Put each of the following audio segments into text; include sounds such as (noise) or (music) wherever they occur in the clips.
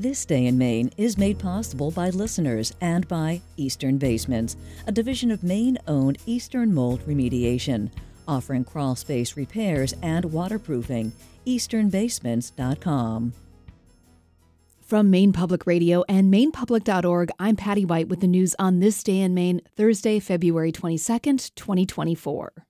This Day in Maine is made possible by listeners and by Eastern Basements, a division of Maine owned Eastern Mold Remediation, offering crawl space repairs and waterproofing. EasternBasements.com. From Maine Public Radio and MainePublic.org, I'm Patty White with the news on this day in Maine, Thursday, February 22nd, 2024.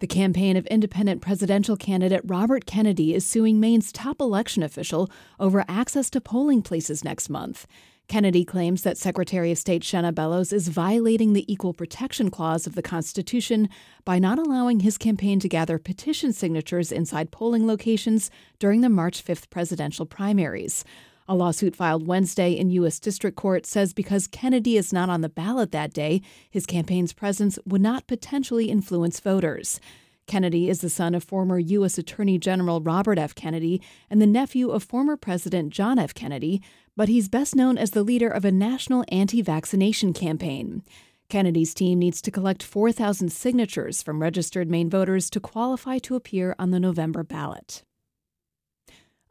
The campaign of independent presidential candidate Robert Kennedy is suing Maine's top election official over access to polling places next month. Kennedy claims that Secretary of State Shenna Bellows is violating the Equal Protection Clause of the Constitution by not allowing his campaign to gather petition signatures inside polling locations during the March 5th presidential primaries. A lawsuit filed Wednesday in U.S. District Court says because Kennedy is not on the ballot that day, his campaign's presence would not potentially influence voters. Kennedy is the son of former U.S. Attorney General Robert F. Kennedy and the nephew of former President John F. Kennedy, but he's best known as the leader of a national anti vaccination campaign. Kennedy's team needs to collect 4,000 signatures from registered Maine voters to qualify to appear on the November ballot.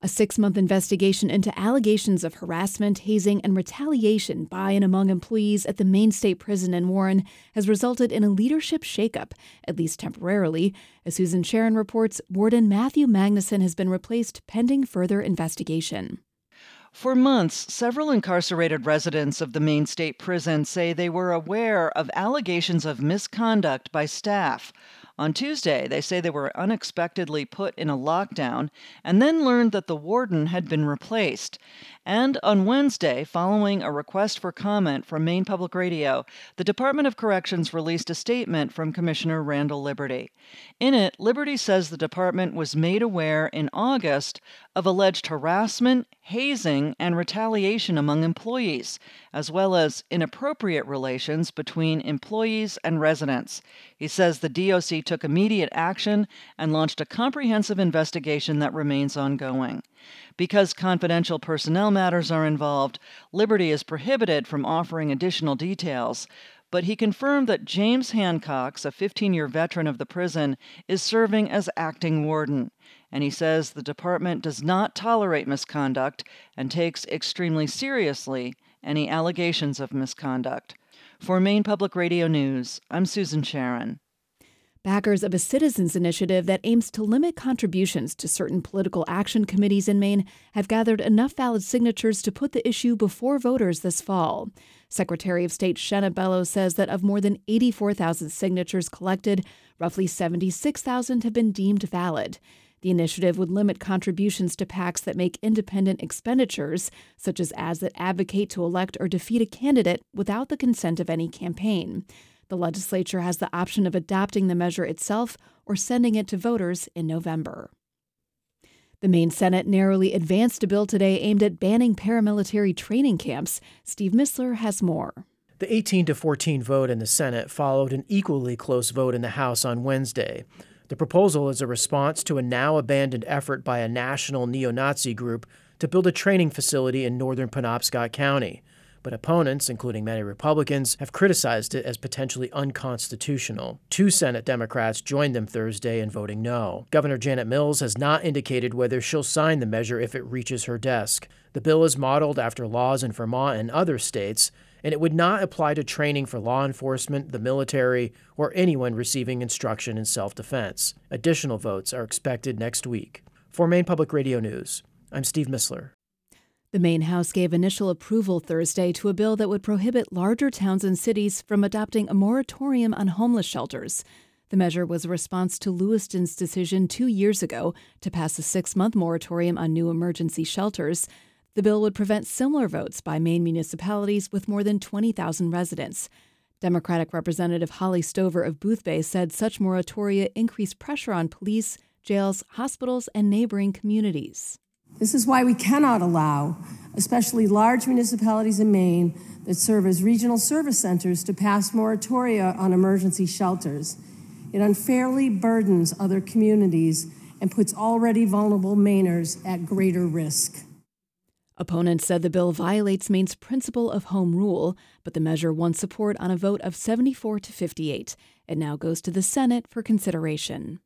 A six month investigation into allegations of harassment, hazing, and retaliation by and among employees at the Maine State Prison in Warren has resulted in a leadership shakeup, at least temporarily. As Susan Sharon reports, Warden Matthew Magnuson has been replaced pending further investigation. For months, several incarcerated residents of the Maine State Prison say they were aware of allegations of misconduct by staff. On Tuesday, they say they were unexpectedly put in a lockdown and then learned that the warden had been replaced. And on Wednesday, following a request for comment from Maine Public Radio, the Department of Corrections released a statement from Commissioner Randall Liberty. In it, Liberty says the department was made aware in August of alleged harassment, hazing, and retaliation among employees, as well as inappropriate relations between employees and residents. He says the DOC took immediate action and launched a comprehensive investigation that remains ongoing. Because confidential personnel matters are involved, Liberty is prohibited from offering additional details. But he confirmed that James Hancox, a 15 year veteran of the prison, is serving as acting warden. And he says the department does not tolerate misconduct and takes extremely seriously any allegations of misconduct. For Maine Public Radio News, I'm Susan Sharon. Backers of a citizens initiative that aims to limit contributions to certain political action committees in Maine have gathered enough valid signatures to put the issue before voters this fall. Secretary of State Shenna Bellows says that of more than 84,000 signatures collected, roughly 76,000 have been deemed valid. The initiative would limit contributions to PACs that make independent expenditures, such as ads that advocate to elect or defeat a candidate without the consent of any campaign. The legislature has the option of adopting the measure itself or sending it to voters in November. The Maine Senate narrowly advanced a bill today aimed at banning paramilitary training camps. Steve Mistler has more. The 18 to 14 vote in the Senate followed an equally close vote in the House on Wednesday. The proposal is a response to a now abandoned effort by a national neo Nazi group to build a training facility in northern Penobscot County but opponents, including many Republicans, have criticized it as potentially unconstitutional. Two Senate Democrats joined them Thursday in voting no. Governor Janet Mills has not indicated whether she'll sign the measure if it reaches her desk. The bill is modeled after laws in Vermont and other states, and it would not apply to training for law enforcement, the military, or anyone receiving instruction in self defense. Additional votes are expected next week. For Maine Public Radio News, I'm Steve Mistler. The Maine House gave initial approval Thursday to a bill that would prohibit larger towns and cities from adopting a moratorium on homeless shelters. The measure was a response to Lewiston's decision two years ago to pass a six month moratorium on new emergency shelters. The bill would prevent similar votes by Maine municipalities with more than 20,000 residents. Democratic Representative Holly Stover of Boothbay said such moratoria increase pressure on police, jails, hospitals, and neighboring communities. This is why we cannot allow, especially large municipalities in Maine that serve as regional service centers, to pass moratoria on emergency shelters. It unfairly burdens other communities and puts already vulnerable Mainers at greater risk. Opponents said the bill violates Maine's principle of home rule, but the measure won support on a vote of 74 to 58. It now goes to the Senate for consideration.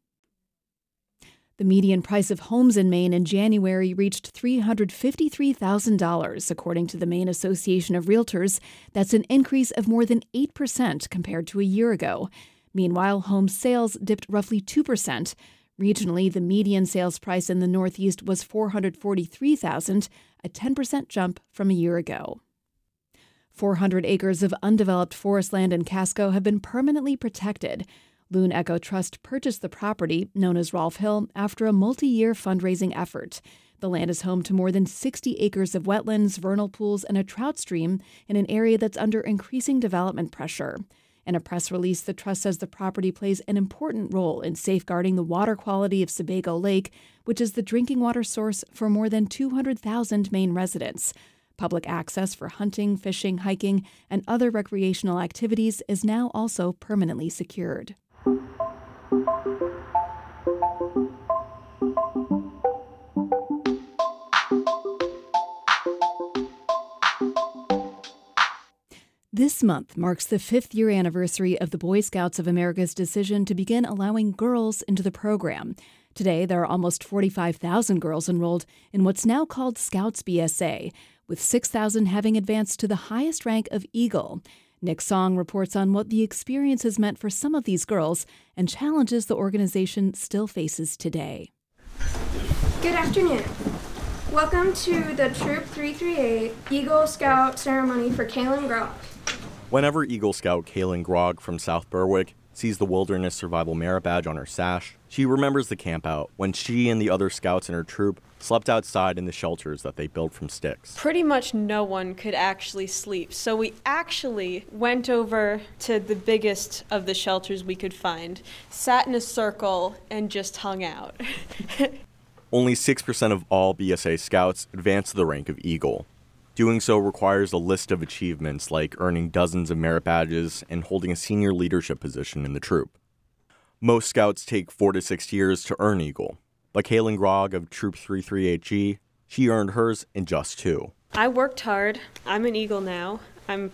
The median price of homes in Maine in January reached $353,000, according to the Maine Association of Realtors. That's an increase of more than 8% compared to a year ago. Meanwhile, home sales dipped roughly 2%. Regionally, the median sales price in the Northeast was 443,000, a 10% jump from a year ago. 400 acres of undeveloped forest land in Casco have been permanently protected. Loon Echo Trust purchased the property, known as Rolfe Hill, after a multi year fundraising effort. The land is home to more than 60 acres of wetlands, vernal pools, and a trout stream in an area that's under increasing development pressure. In a press release, the trust says the property plays an important role in safeguarding the water quality of Sebago Lake, which is the drinking water source for more than 200,000 Maine residents. Public access for hunting, fishing, hiking, and other recreational activities is now also permanently secured. This month marks the fifth year anniversary of the Boy Scouts of America's decision to begin allowing girls into the program. Today, there are almost 45,000 girls enrolled in what's now called Scouts BSA, with 6,000 having advanced to the highest rank of Eagle. Nick Song reports on what the experience has meant for some of these girls and challenges the organization still faces today. Good afternoon. Welcome to the Troop 338 Eagle Scout ceremony for Kaylin Grog. Whenever Eagle Scout Kaylin Grog from South Berwick sees the Wilderness Survival Merit Badge on her sash, she remembers the campout when she and the other scouts in her troop slept outside in the shelters that they built from sticks. Pretty much no one could actually sleep, so we actually went over to the biggest of the shelters we could find, sat in a circle, and just hung out. (laughs) Only 6% of all BSA scouts advance to the rank of Eagle. Doing so requires a list of achievements like earning dozens of merit badges and holding a senior leadership position in the troop. Most scouts take four to six years to earn Eagle, but Kaylin Grog of Troop 338G, she earned hers in just two. I worked hard. I'm an Eagle now. I'm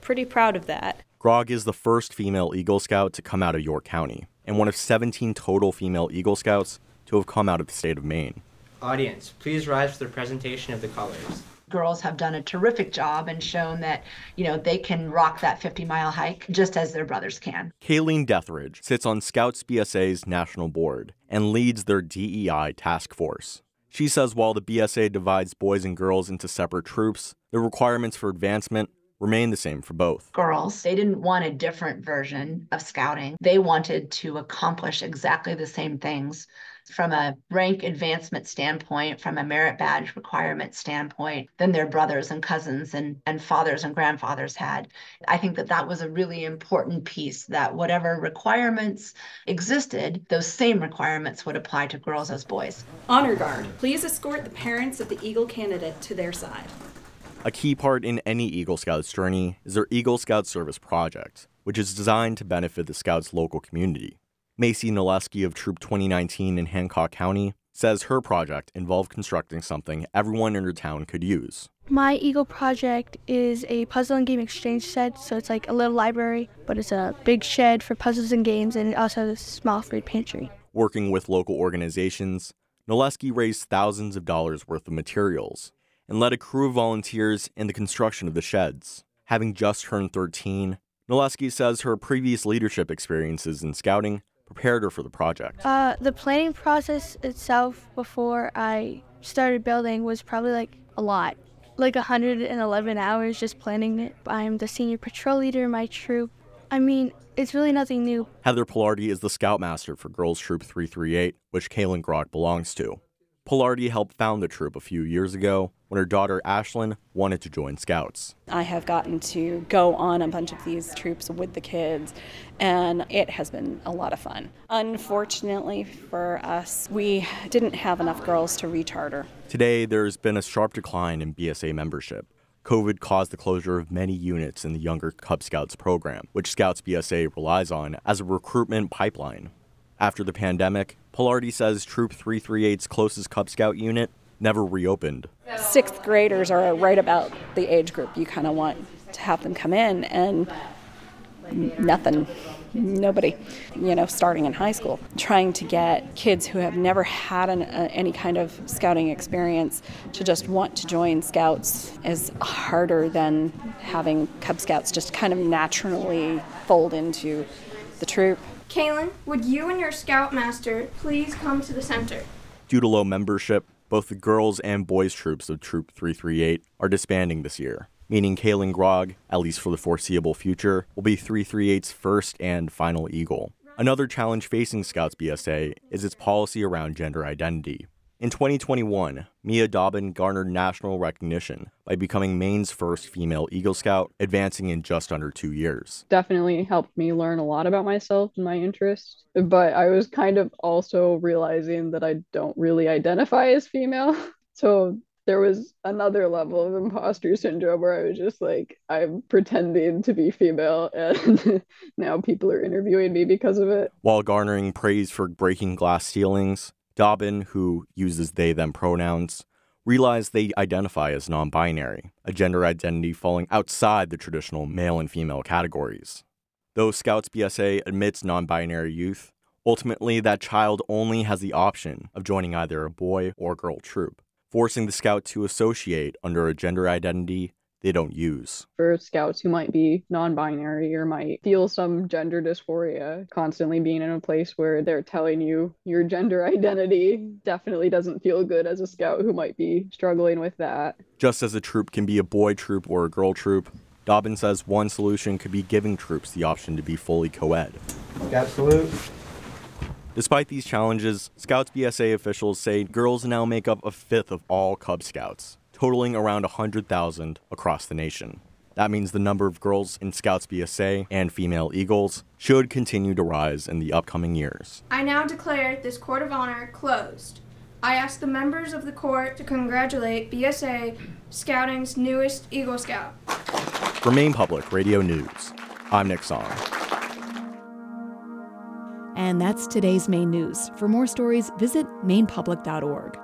pretty proud of that. Grog is the first female Eagle Scout to come out of York County, and one of 17 total female Eagle Scouts to have come out of the state of Maine. Audience, please rise for the presentation of the colors girls have done a terrific job and shown that, you know, they can rock that 50 mile hike just as their brothers can. Kayleen Deathridge sits on Scouts BSA's national board and leads their DEI task force. She says while the BSA divides boys and girls into separate troops, the requirements for advancement remain the same for both. Girls, they didn't want a different version of scouting. They wanted to accomplish exactly the same things from a rank advancement standpoint, from a merit badge requirement standpoint, than their brothers and cousins and, and fathers and grandfathers had. I think that that was a really important piece that whatever requirements existed, those same requirements would apply to girls as boys. Honor Guard, please escort the parents of the Eagle candidate to their side. A key part in any Eagle Scouts journey is their Eagle Scout Service Project, which is designed to benefit the Scouts' local community. Macy Noleski of Troop 2019 in Hancock County says her project involved constructing something everyone in her town could use. My Eagle project is a puzzle and game exchange shed, so it's like a little library, but it's a big shed for puzzles and games, and it also has a small food pantry. Working with local organizations, Noleski raised thousands of dollars worth of materials and led a crew of volunteers in the construction of the sheds. Having just turned 13, Noleski says her previous leadership experiences in scouting prepared her for the project? Uh, the planning process itself before I started building was probably like a lot. Like 111 hours just planning it. I'm the senior patrol leader in my troop. I mean, it's really nothing new. Heather Pilardi is the scoutmaster for Girls Troop 338, which Kaylin Grog belongs to. Pilardi helped found the troop a few years ago when her daughter Ashlyn wanted to join Scouts. I have gotten to go on a bunch of these troops with the kids, and it has been a lot of fun. Unfortunately for us, we didn't have enough girls to recharter. Today, there's been a sharp decline in BSA membership. COVID caused the closure of many units in the Younger Cub Scouts program, which Scouts BSA relies on as a recruitment pipeline. After the pandemic, Pilardi says Troop 338's closest Cub Scout unit never reopened. Sixth graders are right about the age group you kind of want to have them come in, and nothing nobody, you know, starting in high school, trying to get kids who have never had an, uh, any kind of scouting experience to just want to join scouts is harder than having Cub Scouts just kind of naturally fold into the troop. Kaylin, would you and your scoutmaster please come to the center? Due to low membership, both the girls and boys troops of Troop 338 are disbanding this year meaning Kaylin Grog, at least for the foreseeable future, will be 338's first and final Eagle. Another challenge facing Scouts BSA is its policy around gender identity. In 2021, Mia Dobbin garnered national recognition by becoming Maine's first female Eagle Scout, advancing in just under two years. Definitely helped me learn a lot about myself and my interests, but I was kind of also realizing that I don't really identify as female. (laughs) So there was another level of imposter syndrome where I was just like, I'm pretending to be female, (laughs) and now people are interviewing me because of it. While garnering praise for breaking glass ceilings, Dobbin, who uses they them pronouns, realized they identify as non binary, a gender identity falling outside the traditional male and female categories. Though Scouts BSA admits non binary youth, ultimately that child only has the option of joining either a boy or girl troop forcing the scout to associate under a gender identity they don't use. For scouts who might be non binary or might feel some gender dysphoria, constantly being in a place where they're telling you your gender (laughs) identity definitely doesn't feel good as a scout who might be struggling with that. Just as a troop can be a boy troop or a girl troop, Dobbin says one solution could be giving troops the option to be fully co ed. Absolute. Despite these challenges, Scouts BSA officials say girls now make up a fifth of all Cub Scouts, totaling around 100,000 across the nation. That means the number of girls in Scouts BSA and female Eagles should continue to rise in the upcoming years. I now declare this Court of Honor closed. I ask the members of the court to congratulate BSA Scouting's newest Eagle Scout. For Maine Public Radio News, I'm Nick Song. And that's today's Maine news. For more stories, visit mainepublic.org.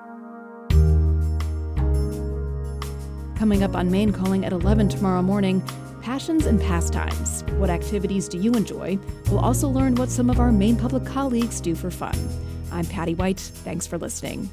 Coming up on Maine Calling at 11 tomorrow morning, passions and pastimes. What activities do you enjoy? We'll also learn what some of our Maine Public colleagues do for fun. I'm Patty White. Thanks for listening.